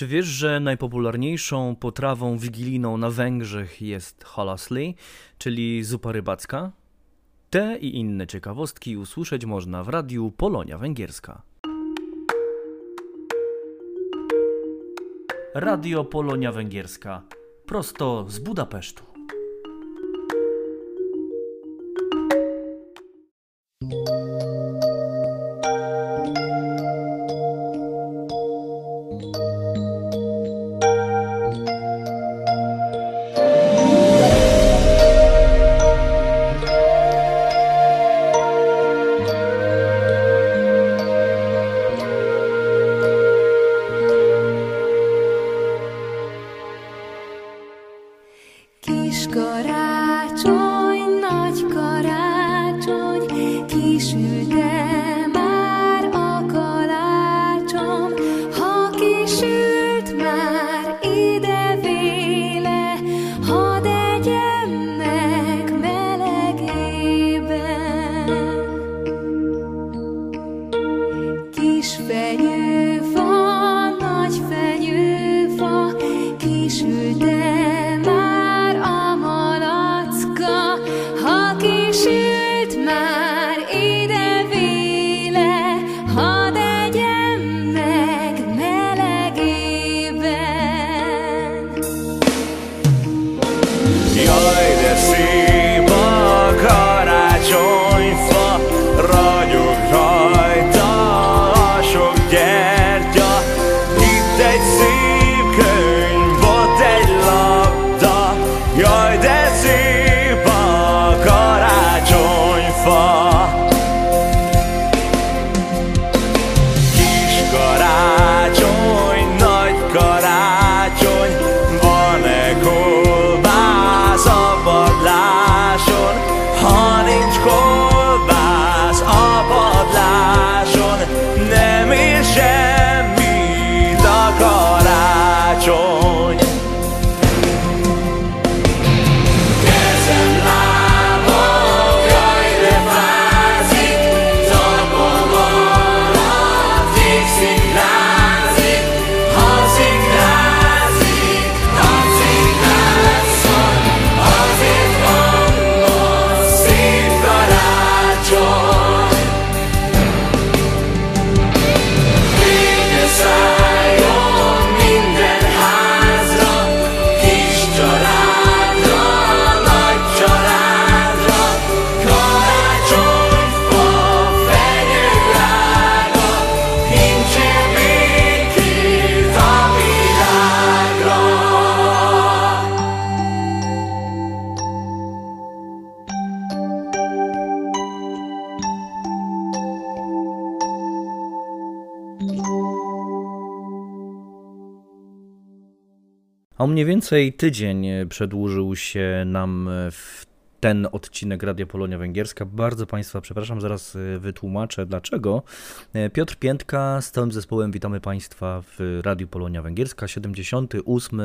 Czy wiesz, że najpopularniejszą potrawą wigilijną na Węgrzech jest halasli, czyli zupa rybacka? Te i inne ciekawostki usłyszeć można w radiu Polonia Węgierska. Radio Polonia Węgierska, prosto z Budapesztu. she A mniej więcej tydzień przedłużył się nam w ten odcinek Radia Polonia Węgierska. Bardzo Państwa przepraszam, zaraz wytłumaczę dlaczego. Piotr Piętka z całym zespołem witamy Państwa w Radiu Polonia Węgierska, 78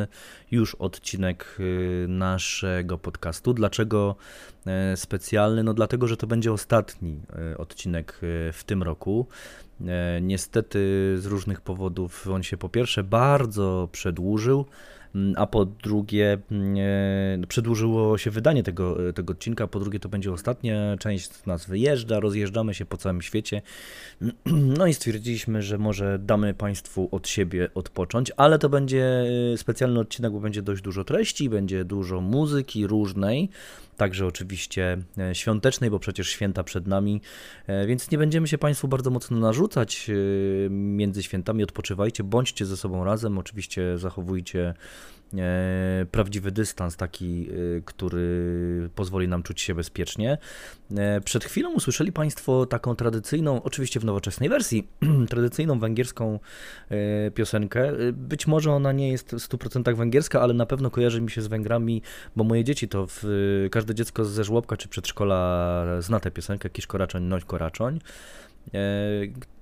już odcinek naszego podcastu. Dlaczego specjalny? No dlatego, że to będzie ostatni odcinek w tym roku. Niestety z różnych powodów on się po pierwsze bardzo przedłużył, a po drugie mm, e, przedłużyło się wydanie tego, tego odcinka, po drugie to będzie ostatnia, część z nas wyjeżdża, rozjeżdżamy się po całym świecie, no i stwierdziliśmy, że może damy Państwu od siebie odpocząć, ale to będzie e, specjalny odcinek, bo będzie dość dużo treści, będzie dużo muzyki różnej, także oczywiście e, świątecznej, bo przecież święta przed nami, więc nie będziemy się Państwu bardzo mocno narzucać między świętami, odpoczywajcie, bądźcie ze sobą razem, oczywiście zachowujcie E, prawdziwy dystans, taki, e, który pozwoli nam czuć się bezpiecznie. E, przed chwilą usłyszeli Państwo taką tradycyjną, oczywiście w nowoczesnej wersji, tradycyjną węgierską piosenkę. Być może ona nie jest w 100% węgierska, ale na pewno kojarzy mi się z Węgrami, bo moje dzieci to w, każde dziecko ze żłobka czy przedszkola zna tę piosenkę Kisz Koraczoń, Koraczoń.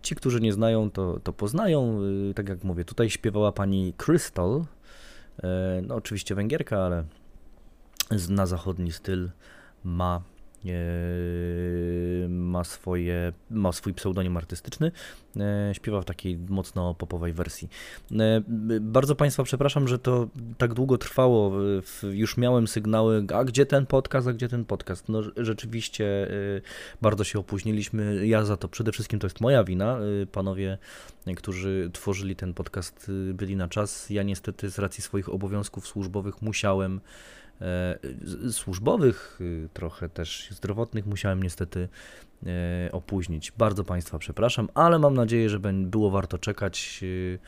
Ci, którzy nie znają, to, to poznają. Tak jak mówię, tutaj śpiewała pani Crystal, no oczywiście Węgierka, ale na zachodni styl ma ma, swoje, ma swój pseudonim artystyczny, śpiewa w takiej mocno popowej wersji. Bardzo Państwa przepraszam, że to tak długo trwało, już miałem sygnały, a gdzie ten podcast, a gdzie ten podcast. No rzeczywiście bardzo się opóźniliśmy, ja za to przede wszystkim to jest moja wina, panowie, którzy tworzyli ten podcast byli na czas, ja niestety z racji swoich obowiązków służbowych musiałem E, służbowych, y, trochę też zdrowotnych musiałem niestety e, opóźnić. Bardzo Państwa przepraszam, ale mam nadzieję, że było warto czekać, y,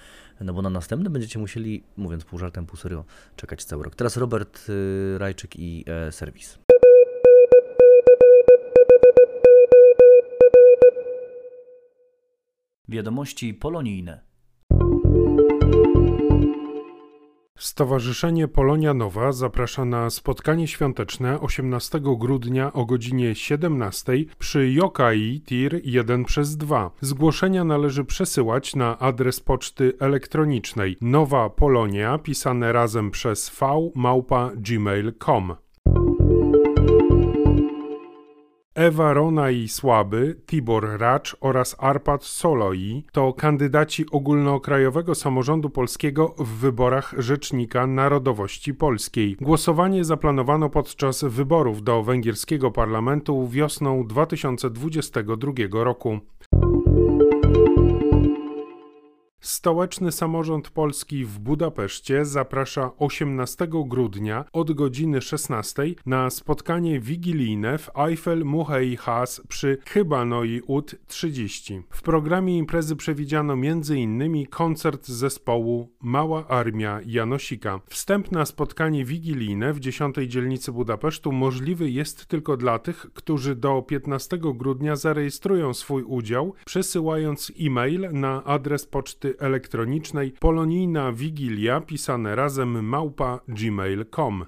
no bo na następny będziecie musieli, mówiąc pół żartem, pół serio, czekać cały rok. Teraz Robert y, Rajczyk i e, serwis. Wiadomości polonijne. Stowarzyszenie Polonia Nowa zaprasza na spotkanie świąteczne 18 grudnia o godzinie 17 przy Yokai Tir 1 przez 2. Zgłoszenia należy przesyłać na adres poczty elektronicznej nowa polonia pisane razem przez v małpa gmail.com. Ewa Rona i Słaby, Tibor Racz oraz Arpad Soloi to kandydaci ogólnokrajowego samorządu polskiego w wyborach Rzecznika Narodowości Polskiej. Głosowanie zaplanowano podczas wyborów do węgierskiego parlamentu wiosną 2022 roku. Stołeczny Samorząd Polski w Budapeszcie zaprasza 18 grudnia od godziny 16 na spotkanie wigilijne w Eiffel Muhei Has przy Chybanoi Ut 30. W programie imprezy przewidziano m.in. koncert zespołu Mała Armia Janosika. Wstęp na spotkanie wigilijne w 10 dzielnicy Budapesztu możliwy jest tylko dla tych, którzy do 15 grudnia zarejestrują swój udział, przesyłając e-mail na adres poczty elektronicznej polonijna wigilia pisane razem małpa gmail.com.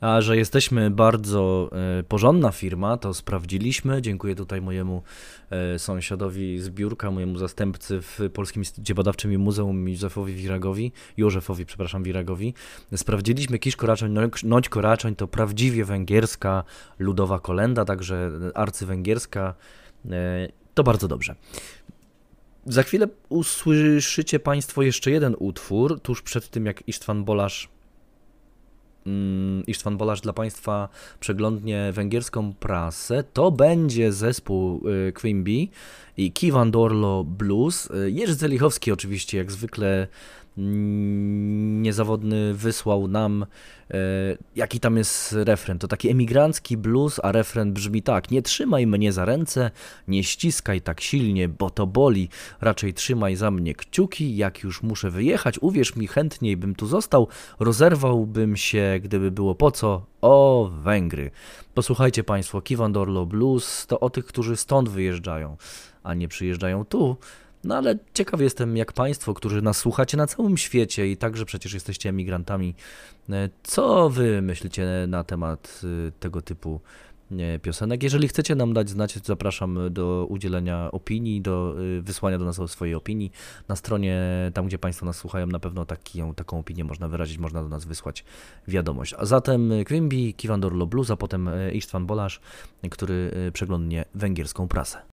A że jesteśmy bardzo e, porządna firma, to sprawdziliśmy. Dziękuję tutaj mojemu e, sąsiadowi z biurka, mojemu zastępcy w Polskim Instytucie Badawczym i Muzeum Józefowi Wiragowi, Józefowi, przepraszam, Wiragowi. Sprawdziliśmy Kisz Koraczoń, Noć Koraczoń to prawdziwie węgierska ludowa kolenda, także arcywęgierska. E, to bardzo dobrze. Za chwilę usłyszycie Państwo jeszcze jeden utwór, tuż przed tym jak Istvan Bolasz mm, Istvan Bolasz dla Państwa przeglądnie węgierską prasę, to będzie zespół y, Quimby i Kivan Dorlo Blues. Y, Jerzy Zelichowski oczywiście jak zwykle niezawodny wysłał nam E, jaki tam jest refren. To taki emigrancki blues, a refren brzmi tak: Nie trzymaj mnie za ręce, nie ściskaj tak silnie, bo to boli. Raczej trzymaj za mnie kciuki, jak już muszę wyjechać. Uwierz mi, chętniej bym tu został, rozerwałbym się, gdyby było po co. O, Węgry. Posłuchajcie Państwo, Kiwandorlo Blues to o tych, którzy stąd wyjeżdżają, a nie przyjeżdżają tu. No ale ciekaw jestem, jak Państwo, którzy nas słuchacie na całym świecie i także przecież jesteście emigrantami, e, co Wy myślicie na temat e, tego typu e, piosenek. Jeżeli chcecie nam dać znać, zapraszam do udzielenia opinii, do wysłania do nas swojej opinii. Na stronie, tam gdzie Państwo nas słuchają, na pewno taki, taką opinię można wyrazić, można do nas wysłać wiadomość. A zatem Quimby, Kiwandor Blues, a potem Istvan Bolasz, który przeglądnie węgierską prasę.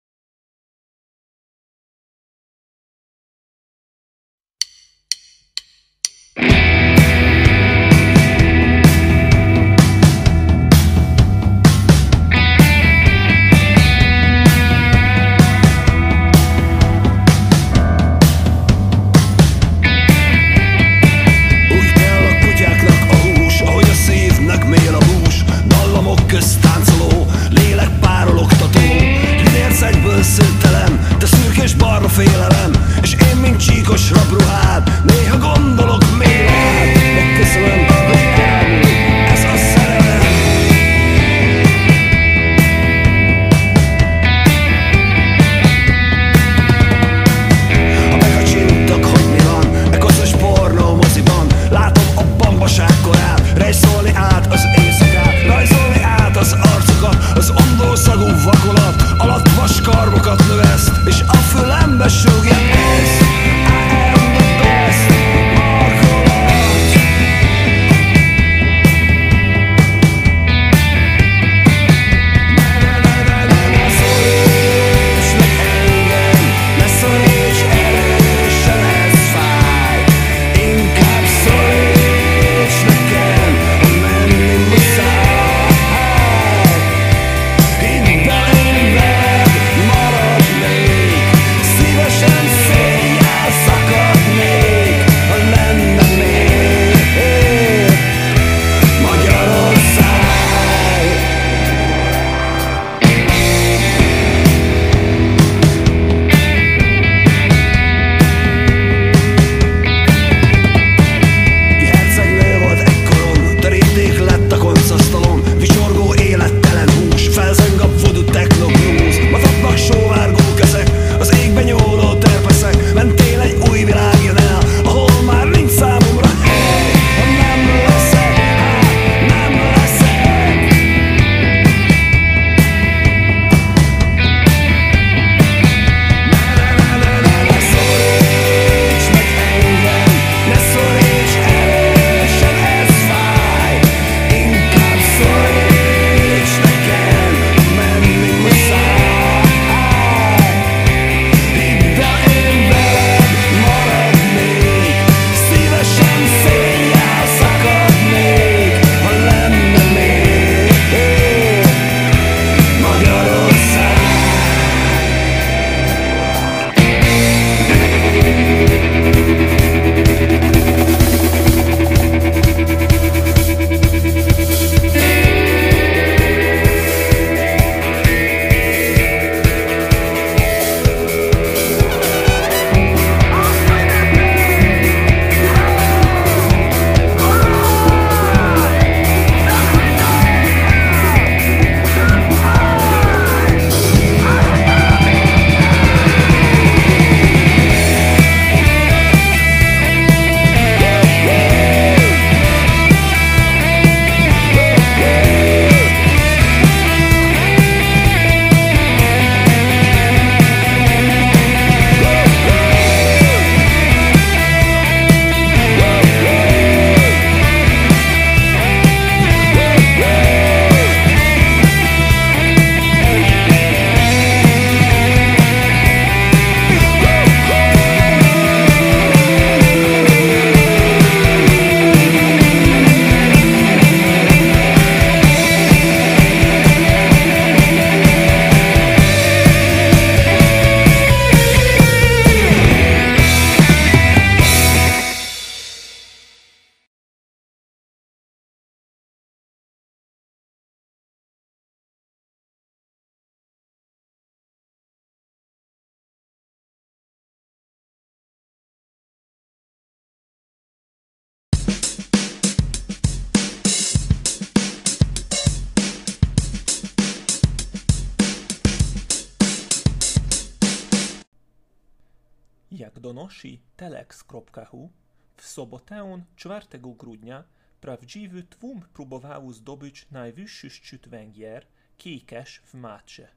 W sobotę 4 grudnia prawdziwy tłum próbował zdobyć najwyższy szczyt Węgier, Kékes w Matrze.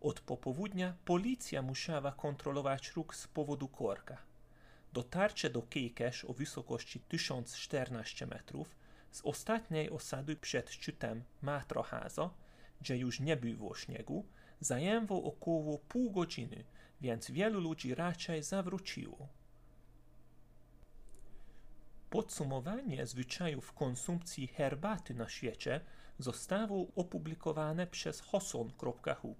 Od popołudnia policja musiała kontrolować ruch z powodu korka. Dotarcie do Kékes o wysokości 1014 metrów z ostatniej osady przed szczytem Matrohazo, gdzie już nie było śniegu, zajęło około pół godziny, więc wielu ludzi raczej zawróciło. Podsumowanie zwyczajów konsumpcji herbaty na świecie zostało opublikowane przez hoson.hu.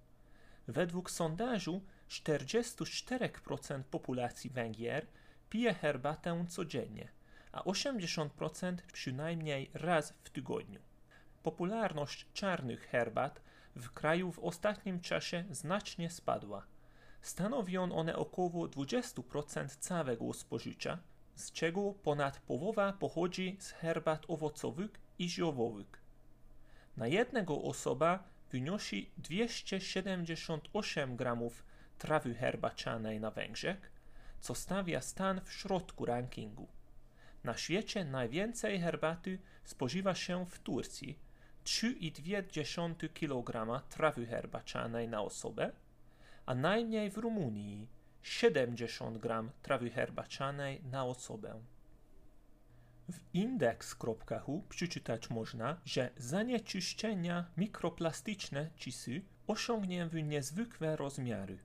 Według sondażu 44% populacji Węgier pije herbatę codziennie, a 80% przynajmniej raz w tygodniu. Popularność czarnych herbat w kraju w ostatnim czasie znacznie spadła. Stanowią one około 20% całego spożycia, z czego ponad połowa pochodzi z herbat owocowych i ziołowych. Na jednego osoba wynosi 278 gramów trawy herbacianej na Węgrzech, co stawia stan w środku rankingu. Na świecie najwięcej herbaty spożywa się w Turcji 3,2 kg trawy herbacianej na osobę, a najmniej w Rumunii 70 gram trawy herbacianej na osobę. W index.hu przeczytać można, że zanieczyszczenia mikroplastyczne cisy osiągnęły niezwykłe rozmiary.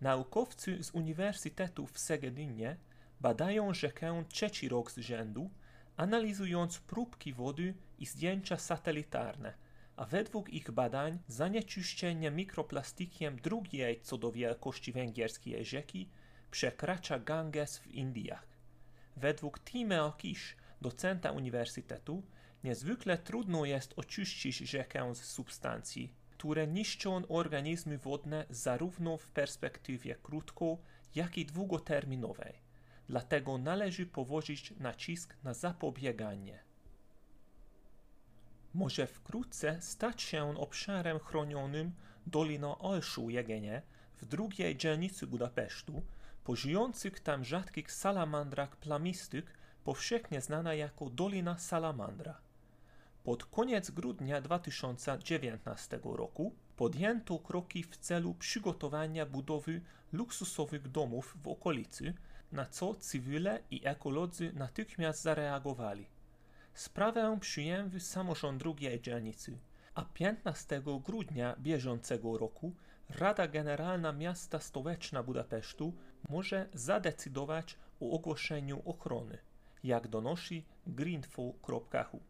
Naukowcy z Uniwersytetu w Segedynie badają rzekę trzeci rok z rzędu, analizując próbki wody i zdjęcia satelitarne, a według ich badań zanieczyszczenie mikroplastikiem drugiej co do wielkości węgierskiej rzeki przekracza Ganges w Indiach. Według Timeo Kish, docenta uniwersytetu, niezwykle trudno jest oczyścić rzekę z substancji, które niszczą organizmy wodne zarówno w perspektywie krótko, jak i długoterminowej. Dlatego należy położyć nacisk na zapobieganie. Może wkrótce stać się obszarem chronionym Dolina Olszu Jegenie w drugiej dzielnicy Budapesztu, po żyjących tam rzadkich salamandrach plamistych powszechnie znana jako Dolina Salamandra. Pod koniec grudnia 2019 roku podjęto kroki w celu przygotowania budowy luksusowych domów w okolicy, na co cywile i ekolodzy natychmiast zareagowali. Sprawę przyjęły samorząd drugiej dzielnicy, a 15 grudnia bieżącego roku Rada Generalna Miasta Stołeczna Budapesztu może zadecydować o ogłoszeniu ochrony, jak donosi greenfo.hu.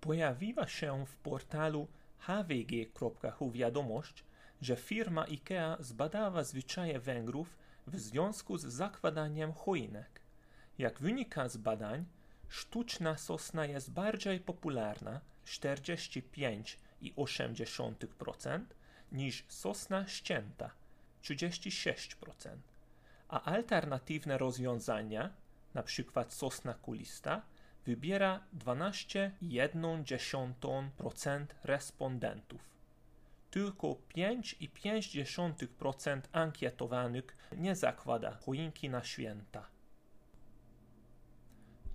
Pojawiła się w portalu hvg.hu wiadomość, że firma IKEA zbadała zwyczaje Węgrów w związku z zakładaniem choinek. Jak wynika z badań, sztuczna sosna jest bardziej popularna 45,8% niż sosna ścięta 36%, a alternatywne rozwiązania, np. sosna kulista, wybiera 12,1% respondentów. Tylko 5,5% ankietowanych nie zakłada choinki na święta.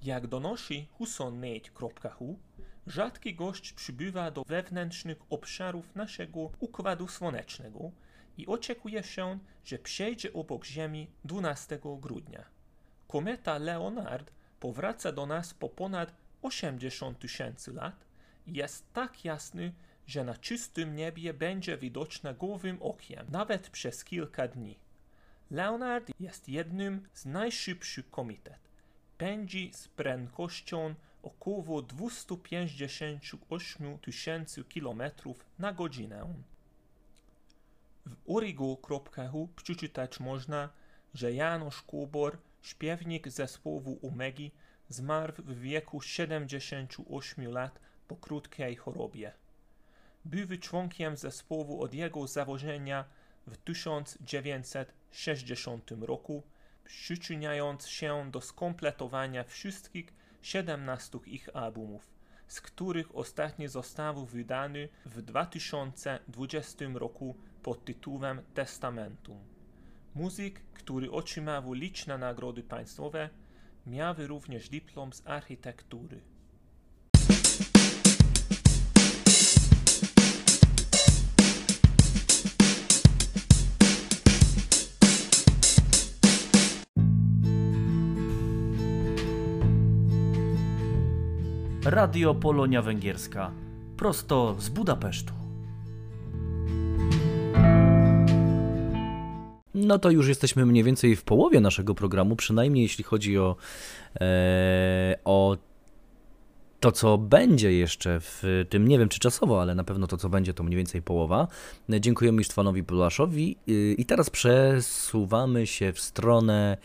Jak donosi husonnate.hu, rzadki gość przybywa do wewnętrznych obszarów naszego Układu Słonecznego i oczekuje się, że przejdzie obok Ziemi 12 grudnia. Kometa Leonard powraca do nas po ponad 80 tysięcy lat i jest tak jasny, że na czystym niebie będzie widoczna gołym okiem, nawet przez kilka dni. Leonard jest jednym z najszybszych komitet. Pędzi z prędkością około 258 tysięcy km na godzinę. W origo.hu przeczytać można, że Janusz Kubor śpiewnik zespołu Omegi, zmarł w wieku 78 lat po krótkiej chorobie. Był członkiem zespołu od jego założenia w 1960 roku, przyczyniając się do skompletowania wszystkich 17 ich albumów, z których ostatni został wydany w 2020 roku pod tytułem Testamentum. Muzyk, który otrzymał liczne nagrody państwowe, miał również dyplom z architektury. Radio Polonia Węgierska, prosto z Budapesztu. No to już jesteśmy mniej więcej w połowie naszego programu, przynajmniej jeśli chodzi o, e, o to, co będzie jeszcze w tym, nie wiem czy czasowo, ale na pewno to, co będzie, to mniej więcej połowa. Dziękujemy Istwanowi Pulaszowi i teraz przesuwamy się w stronę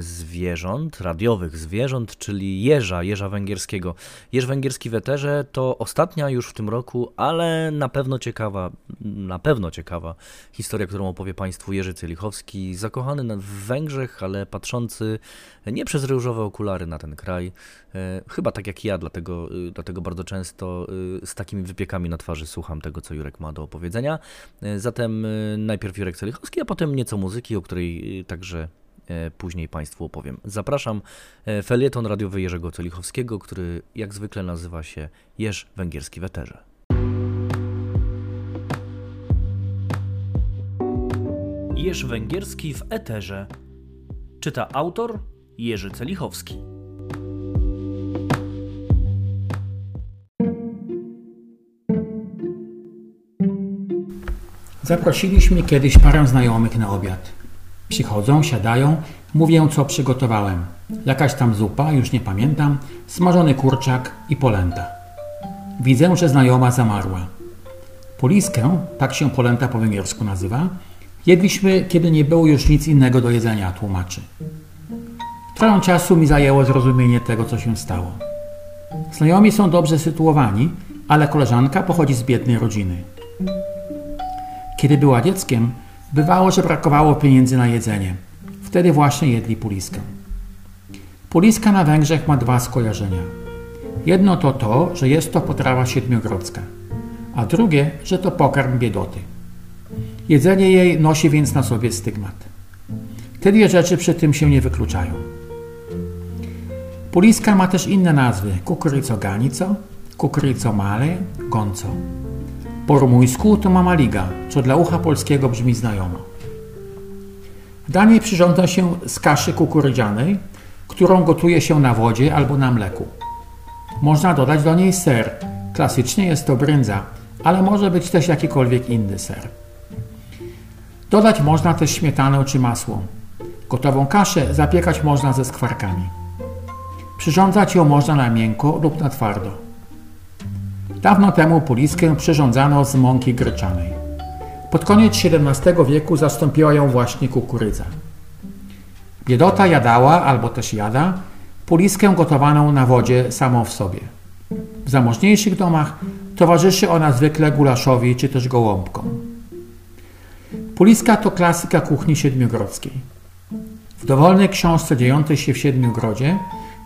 zwierząt, radiowych zwierząt, czyli jeża, jeża węgierskiego. Jeż węgierski w eterze to ostatnia już w tym roku, ale na pewno ciekawa, na pewno ciekawa historia, którą opowie Państwu Jerzy Cylichowski, zakochany w Węgrzech, ale patrzący nie przez różowe okulary na ten kraj, e, chyba tak jak ja, dlatego, e, dlatego bardzo często z takimi wypiekami na twarzy słucham tego, co Jurek ma do opowiedzenia. Zatem najpierw Jurek Cylichowski, a potem nieco muzyki, o której także E, później Państwu opowiem. Zapraszam e, felieton radiowy Jerzego Celichowskiego, który jak zwykle nazywa się Jerz Węgierski w Eterze. Jerz Węgierski w Eterze. Czyta autor Jerzy Celichowski. Zaprosiliśmy kiedyś parę znajomych na obiad. Przychodzą, siadają, mówię co przygotowałem. Jakaś tam zupa, już nie pamiętam, smażony kurczak i polenta. Widzę, że znajoma zamarła. Poliskę, tak się polenta po węgiersku nazywa, jedliśmy, kiedy nie było już nic innego do jedzenia, tłumaczy. Trochę czasu mi zajęło zrozumienie tego, co się stało. Znajomi są dobrze sytuowani, ale koleżanka pochodzi z biednej rodziny. Kiedy była dzieckiem, Bywało, że brakowało pieniędzy na jedzenie. Wtedy właśnie jedli puliskę. Puliska na Węgrzech ma dwa skojarzenia. Jedno to to, że jest to potrawa siedmiogrodzka, a drugie, że to pokarm biedoty. Jedzenie jej nosi więc na sobie stygmat. Te dwie rzeczy przy tym się nie wykluczają. Puliska ma też inne nazwy: kukuryco ganico, kukuryco male, gonco. Po rumuńsku to mama liga, co dla ucha polskiego brzmi znajomo. Danie przyrządza się z kaszy kukurydzianej, którą gotuje się na wodzie albo na mleku. Można dodać do niej ser. Klasycznie jest to brędza, ale może być też jakikolwiek inny ser. Dodać można też śmietanę czy masło. Gotową kaszę zapiekać można ze skwarkami. Przyrządzać ją można na miękko lub na twardo. Dawno temu poliskę przyrządzano z mąki gryczanej. Pod koniec XVII wieku zastąpiła ją właśnie kukurydza. Biedota jadała, albo też jada, poliskę gotowaną na wodzie samą w sobie. W zamożniejszych domach towarzyszy ona zwykle gulaszowi czy też gołąbkom. Puliska to klasyka kuchni siedmiogrodzkiej. W dowolnej książce dziejącej się w Siedmiogrodzie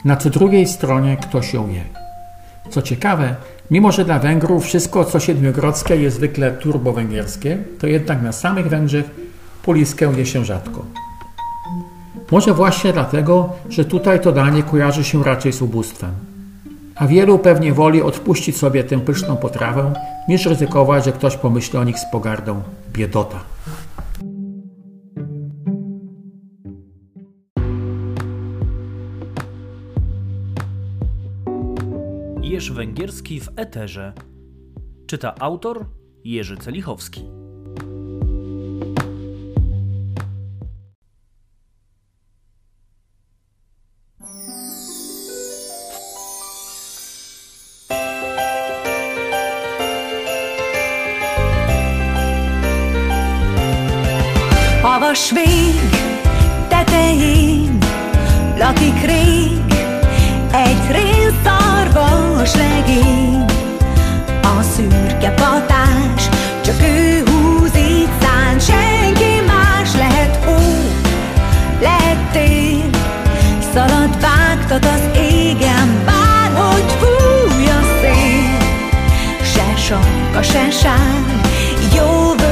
na co drugiej stronie ktoś ją je. Co ciekawe, Mimo, że dla Węgrów wszystko, co siedmiogrodzkie jest zwykle turbo-węgierskie, to jednak na samych Węgrzech puliskę je się rzadko. Może właśnie dlatego, że tutaj to danie kojarzy się raczej z ubóstwem. A wielu pewnie woli odpuścić sobie tę pyszną potrawę, niż ryzykować, że ktoś pomyśli o nich z pogardą biedota. Jerzy Węgierski w Eterze. Czyta autor Jerzy Celichowski. Havas vég tetején lakik rég szarvas legény, a szürke patás, csak ő húz így szán, senki más lehet ó, lettél, szalad vágtat az égen, bárhogy fúj a szél, se sarka, se sár, jó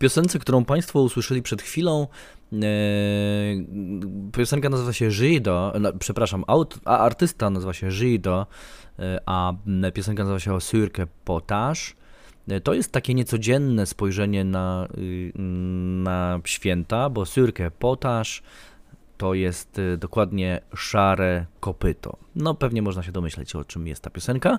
piosence, którą Państwo usłyszeli przed chwilą, e, piosenka nazywa się Żydo, na, przepraszam, a artysta nazywa się Żydo, e, a piosenka nazywa się Syrke Potaż. E, To jest takie niecodzienne spojrzenie na, y, na święta, bo Syrke Potaż to jest y, dokładnie szare kopyto. No pewnie można się domyśleć o czym jest ta piosenka.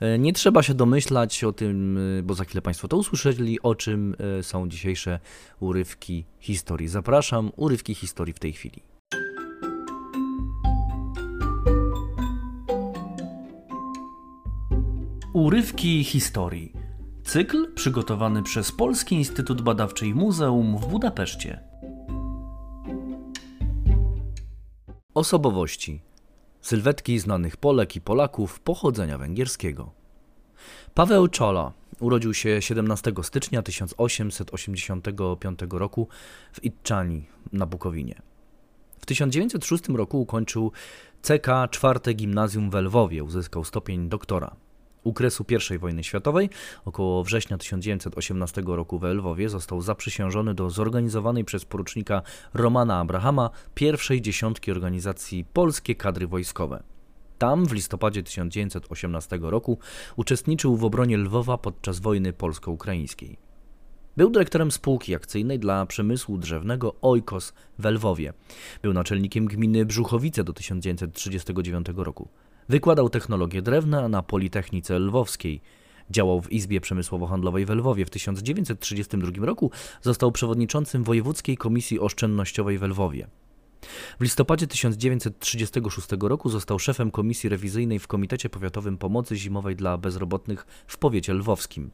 E, Nie trzeba się domyślać o tym, y, bo za chwilę Państwo to usłyszeli, o czym y, są dzisiejsze urywki historii. Zapraszam, urywki historii w tej chwili. Urywki historii. Cykl przygotowany przez Polski Instytut Badawczy i Muzeum w Budapeszcie. Osobowości. Sylwetki znanych Polek i Polaków pochodzenia węgierskiego. Paweł Czola urodził się 17 stycznia 1885 roku w Itczani na Bukowinie. W 1906 roku ukończył CK czwarte gimnazjum w Lwowie, uzyskał stopień doktora. U I wojny światowej, około września 1918 roku w Lwowie, został zaprzysiężony do zorganizowanej przez porucznika Romana Abrahama pierwszej dziesiątki organizacji Polskie Kadry Wojskowe. Tam w listopadzie 1918 roku uczestniczył w obronie Lwowa podczas wojny polsko-ukraińskiej. Był dyrektorem spółki akcyjnej dla przemysłu drzewnego Oikos w Lwowie. Był naczelnikiem gminy Brzuchowice do 1939 roku. Wykładał technologię drewna na Politechnice Lwowskiej. Działał w Izbie Przemysłowo-Handlowej w Lwowie. W 1932 roku został przewodniczącym Wojewódzkiej Komisji Oszczędnościowej w Lwowie. W listopadzie 1936 roku został szefem Komisji Rewizyjnej w Komitecie Powiatowym Pomocy Zimowej dla Bezrobotnych w powiecie lwowskim.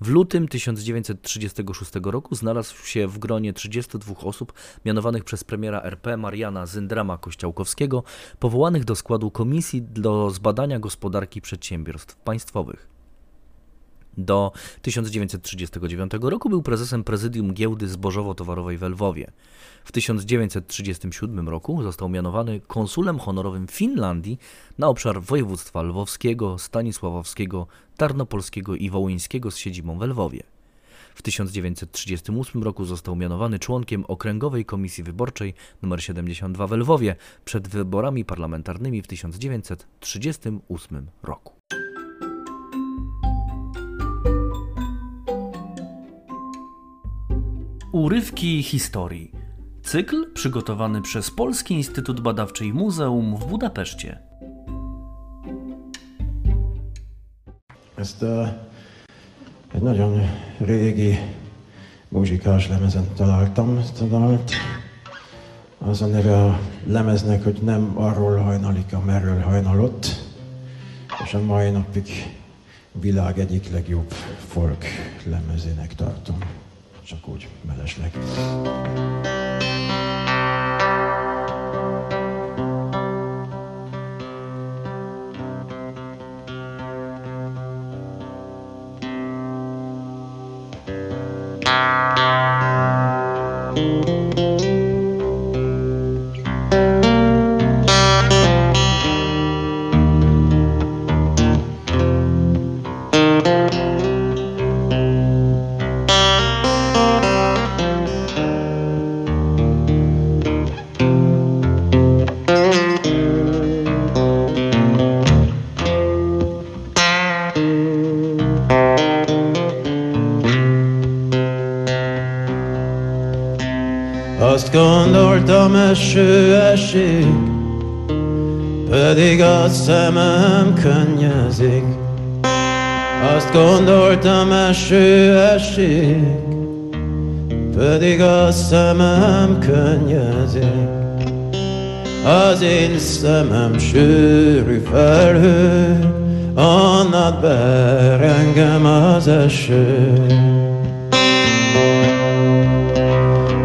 W lutym 1936 roku znalazł się w gronie 32 osób mianowanych przez premiera RP Mariana Zyndrama Kościołkowskiego, powołanych do składu Komisji do zbadania gospodarki przedsiębiorstw państwowych. Do 1939 roku był prezesem prezydium giełdy zbożowo-towarowej w Lwowie. W 1937 roku został mianowany konsulem honorowym Finlandii na obszar województwa lwowskiego, stanisławowskiego, tarnopolskiego i wołyńskiego z siedzibą w Lwowie. W 1938 roku został mianowany członkiem Okręgowej Komisji Wyborczej nr 72 w Lwowie przed wyborami parlamentarnymi w 1938 roku. Urywki historii. Cykl przygotowany przez Polski Instytut Badawczy i Muzeum w Budapeszcie. Ezt uh, egy nagyon régi muzsikás lemezen találtam, ezt a dalt. Az a neve a lemeznek, hogy nem arról hajnalik, amerről hajnalott, és a mai napig világ egyik legjobb folk lemezének tartom. Csak úgy mellesleg. Gondoltam eső esik, pedig a szemem könnyezik. Azt gondoltam eső esik, pedig a szemem könnyezik. Az én szemem sűrű felhő, annak ber engem az eső.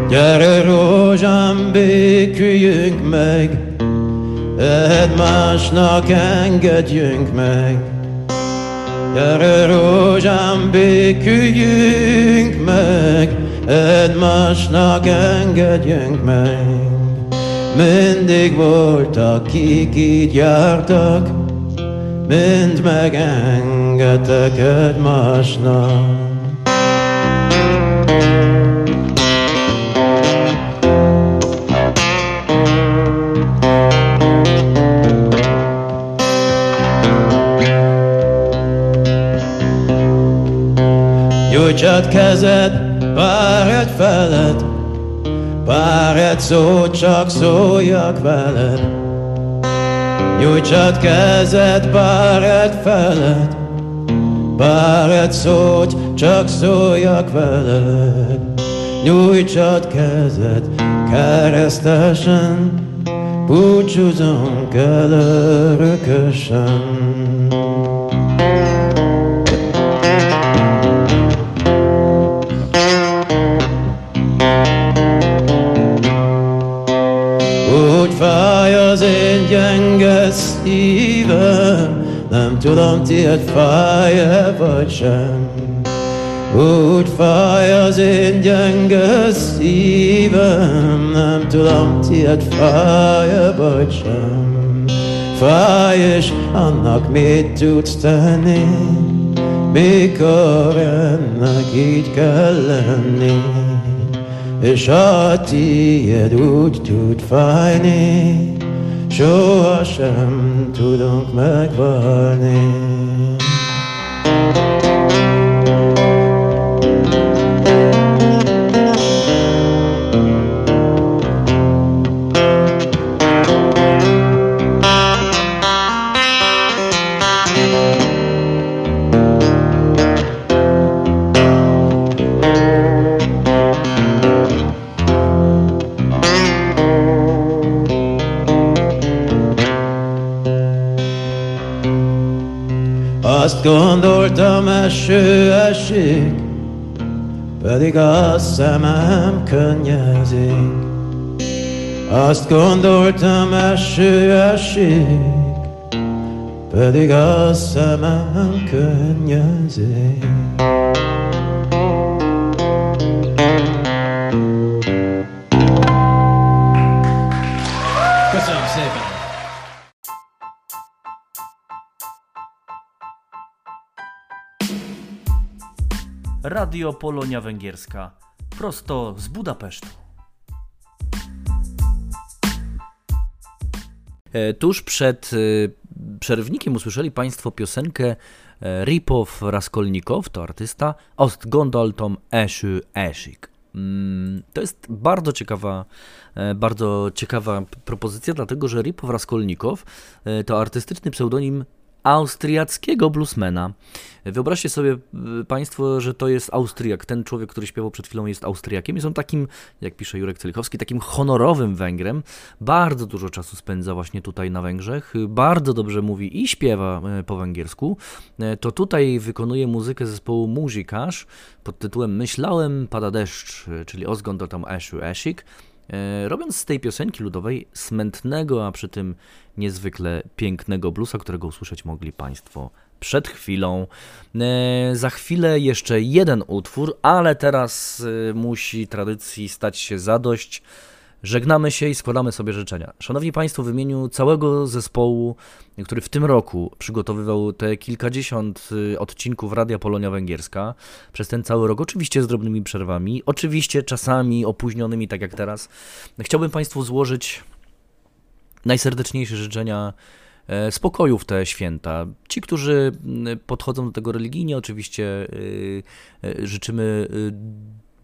Gyere rózsám, béküljünk meg, egymásnak engedjünk meg. Gyere rózsám, béküljünk meg, egymásnak engedjünk meg. Mindig voltak, kik így jártak, mind megengedtek egymásnak. Nyújtsad kezed, pár egy feled, pár egy szót csak szóljak veled. Nyújtsad kezed, pár egy feled, pár egy szót csak szóljak veled. Nyújtsad kezed, keresztesen, búcsúzunk el örökösen. Gyenge szívem, nem tudom, tiéd fáj-e vagy sem. Úgy fáj az én gyenge szívem, nem tudom, tiéd fáj-e vagy sem. Fáj, és annak mit tudsz tenni, mikor ennek így kell lenni. És a tiéd úgy tud fájni, sohasem tudunk megválni. Gondoltam eső esik, pedig a szemem könnyezik. Azt gondoltam eső esik, pedig a szemem könnyezi. Radio Polonia Węgierska. Prosto z Budapesztu. E, Tuż przed e, przerwnikiem usłyszeli Państwo piosenkę e, Ripow Raskolnikow, to artysta, Ost Gondoltom Esy Esik. Mm, To jest bardzo ciekawa, bardzo ciekawa propozycja, dlatego że Ripow Raskolnikow to artystyczny pseudonim austriackiego bluesmana. Wyobraźcie sobie y, Państwo, że to jest Austriak. Ten człowiek, który śpiewał przed chwilą, jest Austriakiem. Jest on takim, jak pisze Jurek Celichowski, takim honorowym Węgrem. Bardzo dużo czasu spędza właśnie tutaj na Węgrzech. Bardzo dobrze mówi i śpiewa e, po węgiersku. E, To tutaj wykonuje muzykę zespołu Muzikarz pod tytułem Myślałem pada deszcz, czyli Ozgon tam Eshu Esik. E, Robiąc z tej piosenki ludowej smętnego, a przy tym niezwykle pięknego bluesa, którego usłyszeć mogli Państwo przed chwilą. E, Za chwilę jeszcze jeden utwór, ale teraz e, musi tradycji stać się zadość. Żegnamy się i składamy sobie życzenia. Szanowni Państwo, w imieniu całego zespołu, który w tym roku przygotowywał te kilkadziesiąt y, odcinków Radia Polonia Węgierska, przez ten cały rok, oczywiście z drobnymi przerwami, oczywiście czasami opóźnionymi, tak jak teraz, chciałbym Państwu złożyć najserdeczniejsze życzenia e, spokoju w te święta. Ci, którzy mm, podchodzą do tego religijnie, oczywiście y, y, życzymy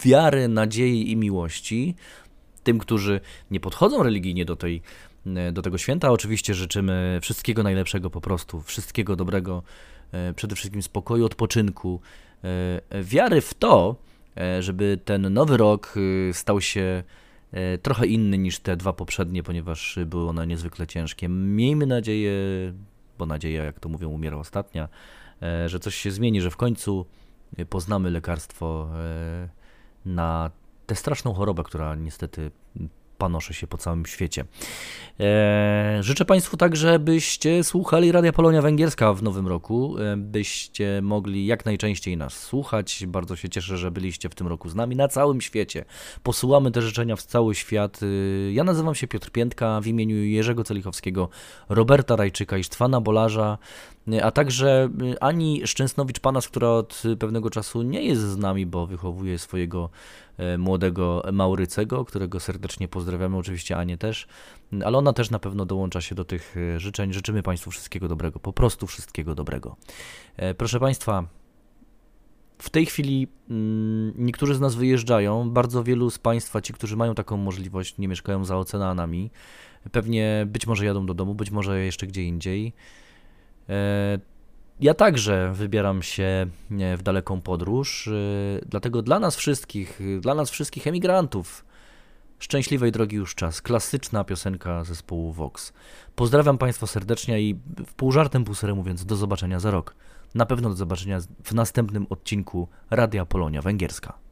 wiary, nadziei i miłości. Tym, którzy nie podchodzą religijnie do, tej, e, do tego święta, oczywiście życzymy wszystkiego najlepszego po prostu, wszystkiego dobrego, e, przede wszystkim spokoju, odpoczynku, e, wiary w to, żeby ten nowy rok stał się trochę inny niż te dwa poprzednie, ponieważ były one niezwykle ciężkie. Miejmy nadzieję, bo nadzieja, jak to mówią, umiera ostatnia, że coś się zmieni, że w końcu poznamy lekarstwo na tę straszną chorobę, która niestety panoszy się po całym świecie. E, życzę Państwu także, byście słuchali Radia Polonia Węgierska w nowym roku, e, byście mogli jak najczęściej nas słuchać. Bardzo się cieszę, że byliście w tym roku z nami na całym świecie. Posyłamy te życzenia w cały świat. Y, Ja nazywam się Piotr Piętka w imieniu Jerzego Celichowskiego, Roberta Rajczyka i Sztwana Bolarza, a także y, Ani Szczęsnowicz Panas, która od y, pewnego czasu nie jest z nami, bo wychowuje swojego młodego Maurycego, którego serdecznie pozdrawiamy, oczywiście Anię też, ale ona też na pewno dołącza się do tych życzeń. Życzymy Państwu wszystkiego dobrego, po prostu wszystkiego dobrego. Proszę Państwa, w tej chwili mm, niektórzy z nas wyjeżdżają. Bardzo wielu z Państwa, ci, którzy mają taką możliwość, nie mieszkają za oceanami. Pewnie być może jadą do domu, być może jeszcze gdzie indziej. E, Ja także wybieram się w daleką podróż, e, dlatego dla nas wszystkich, dla nas wszystkich emigrantów, szczęśliwej drogi już czas. Klasyczna piosenka zespołu Vox. Pozdrawiam Państwa serdecznie i w pół żartem, pół serio mówiąc, do zobaczenia za rok. Na pewno do zobaczenia w następnym odcinku Radia Polonia Węgierska.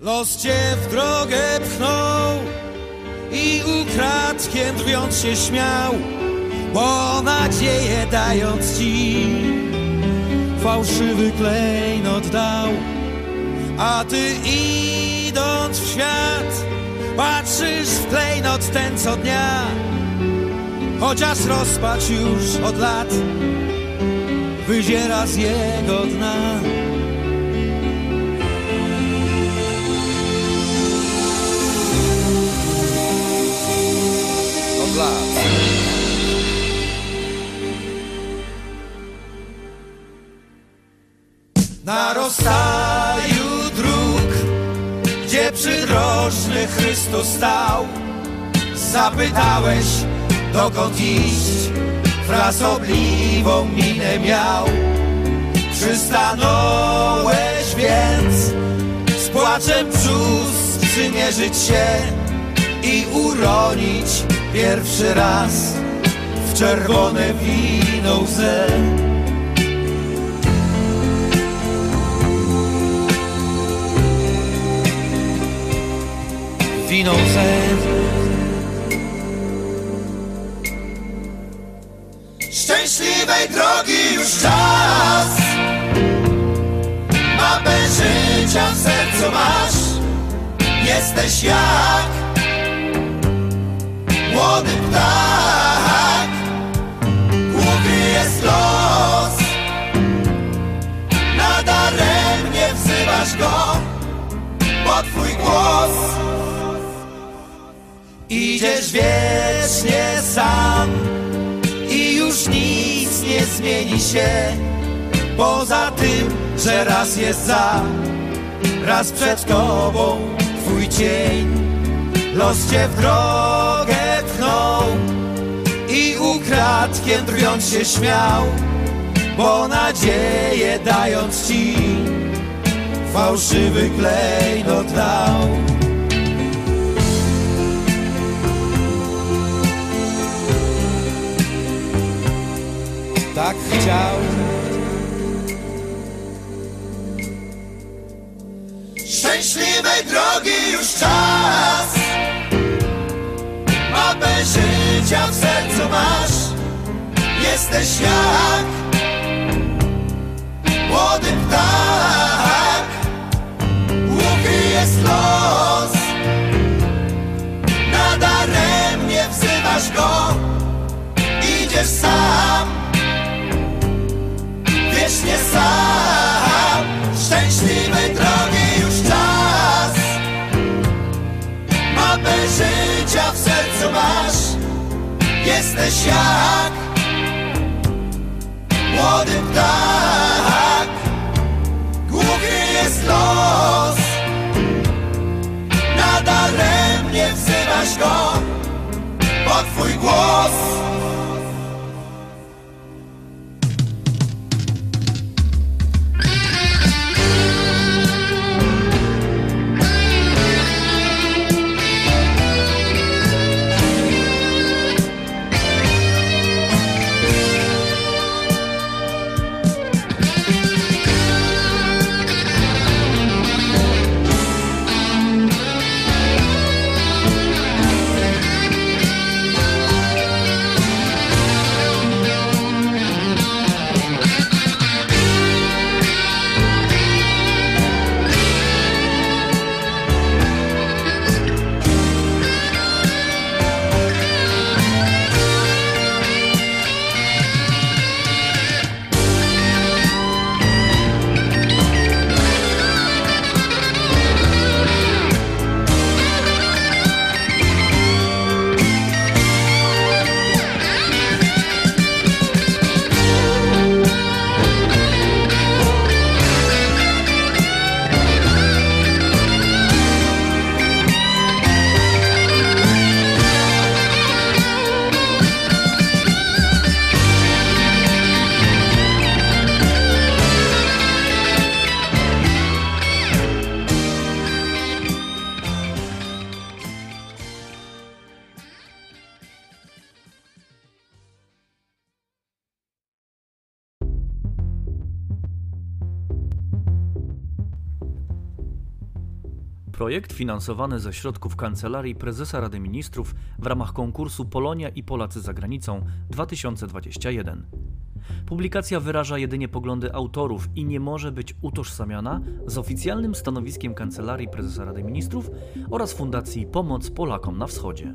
Los cię w drogę pchnął i ukradkiem drwiąc się śmiał, bo nadzieję dając ci fałszywy klejnot dał. A ty idąc w świat, patrzysz w klejnot ten co dnia, chociaż rozpacz już od lat wyziera z jego dna. Narod rozstaju dróg, gdzie przydrożny Chrystus stał. Zapytałeś, dokąd iść, frasobliwą minę miał. Przystanąłeś więc z płaczem brzus przymierzyć się i uronić pierwszy raz w czerwone wino łzę. Wino łzę. Szczęśliwej drogi już czas. Mapę życia w sercu masz. Jesteś jak Młody ptak. Głuchy jest los. Nadaremnie wzywasz go Po twój głos Idziesz wiecznie sam i już nic nie zmieni się. Poza tym, że raz jest za Raz przed tobą twój cień. Los cię w drogę pchnął I ukradkiem drwiąc się śmiał Bo nadzieję dając ci Fałszywy klejnot dał tak chciał. Szczęśliwej drogi już czas. Mapę życia w sercu masz. Jesteś jak Młody ptak Jesteś jak Młody ptak. Głuchy jest los. Nadaremnie wzywasz go Po twój głos Projekt finansowany ze środków Kancelarii Prezesa Rady Ministrów w ramach konkursu Polonia i Polacy za granicą 2021. Publikacja wyraża jedynie poglądy autorów i nie może być utożsamiana z oficjalnym stanowiskiem Kancelarii Prezesa Rady Ministrów oraz Fundacji Pomoc Polakom na Wschodzie.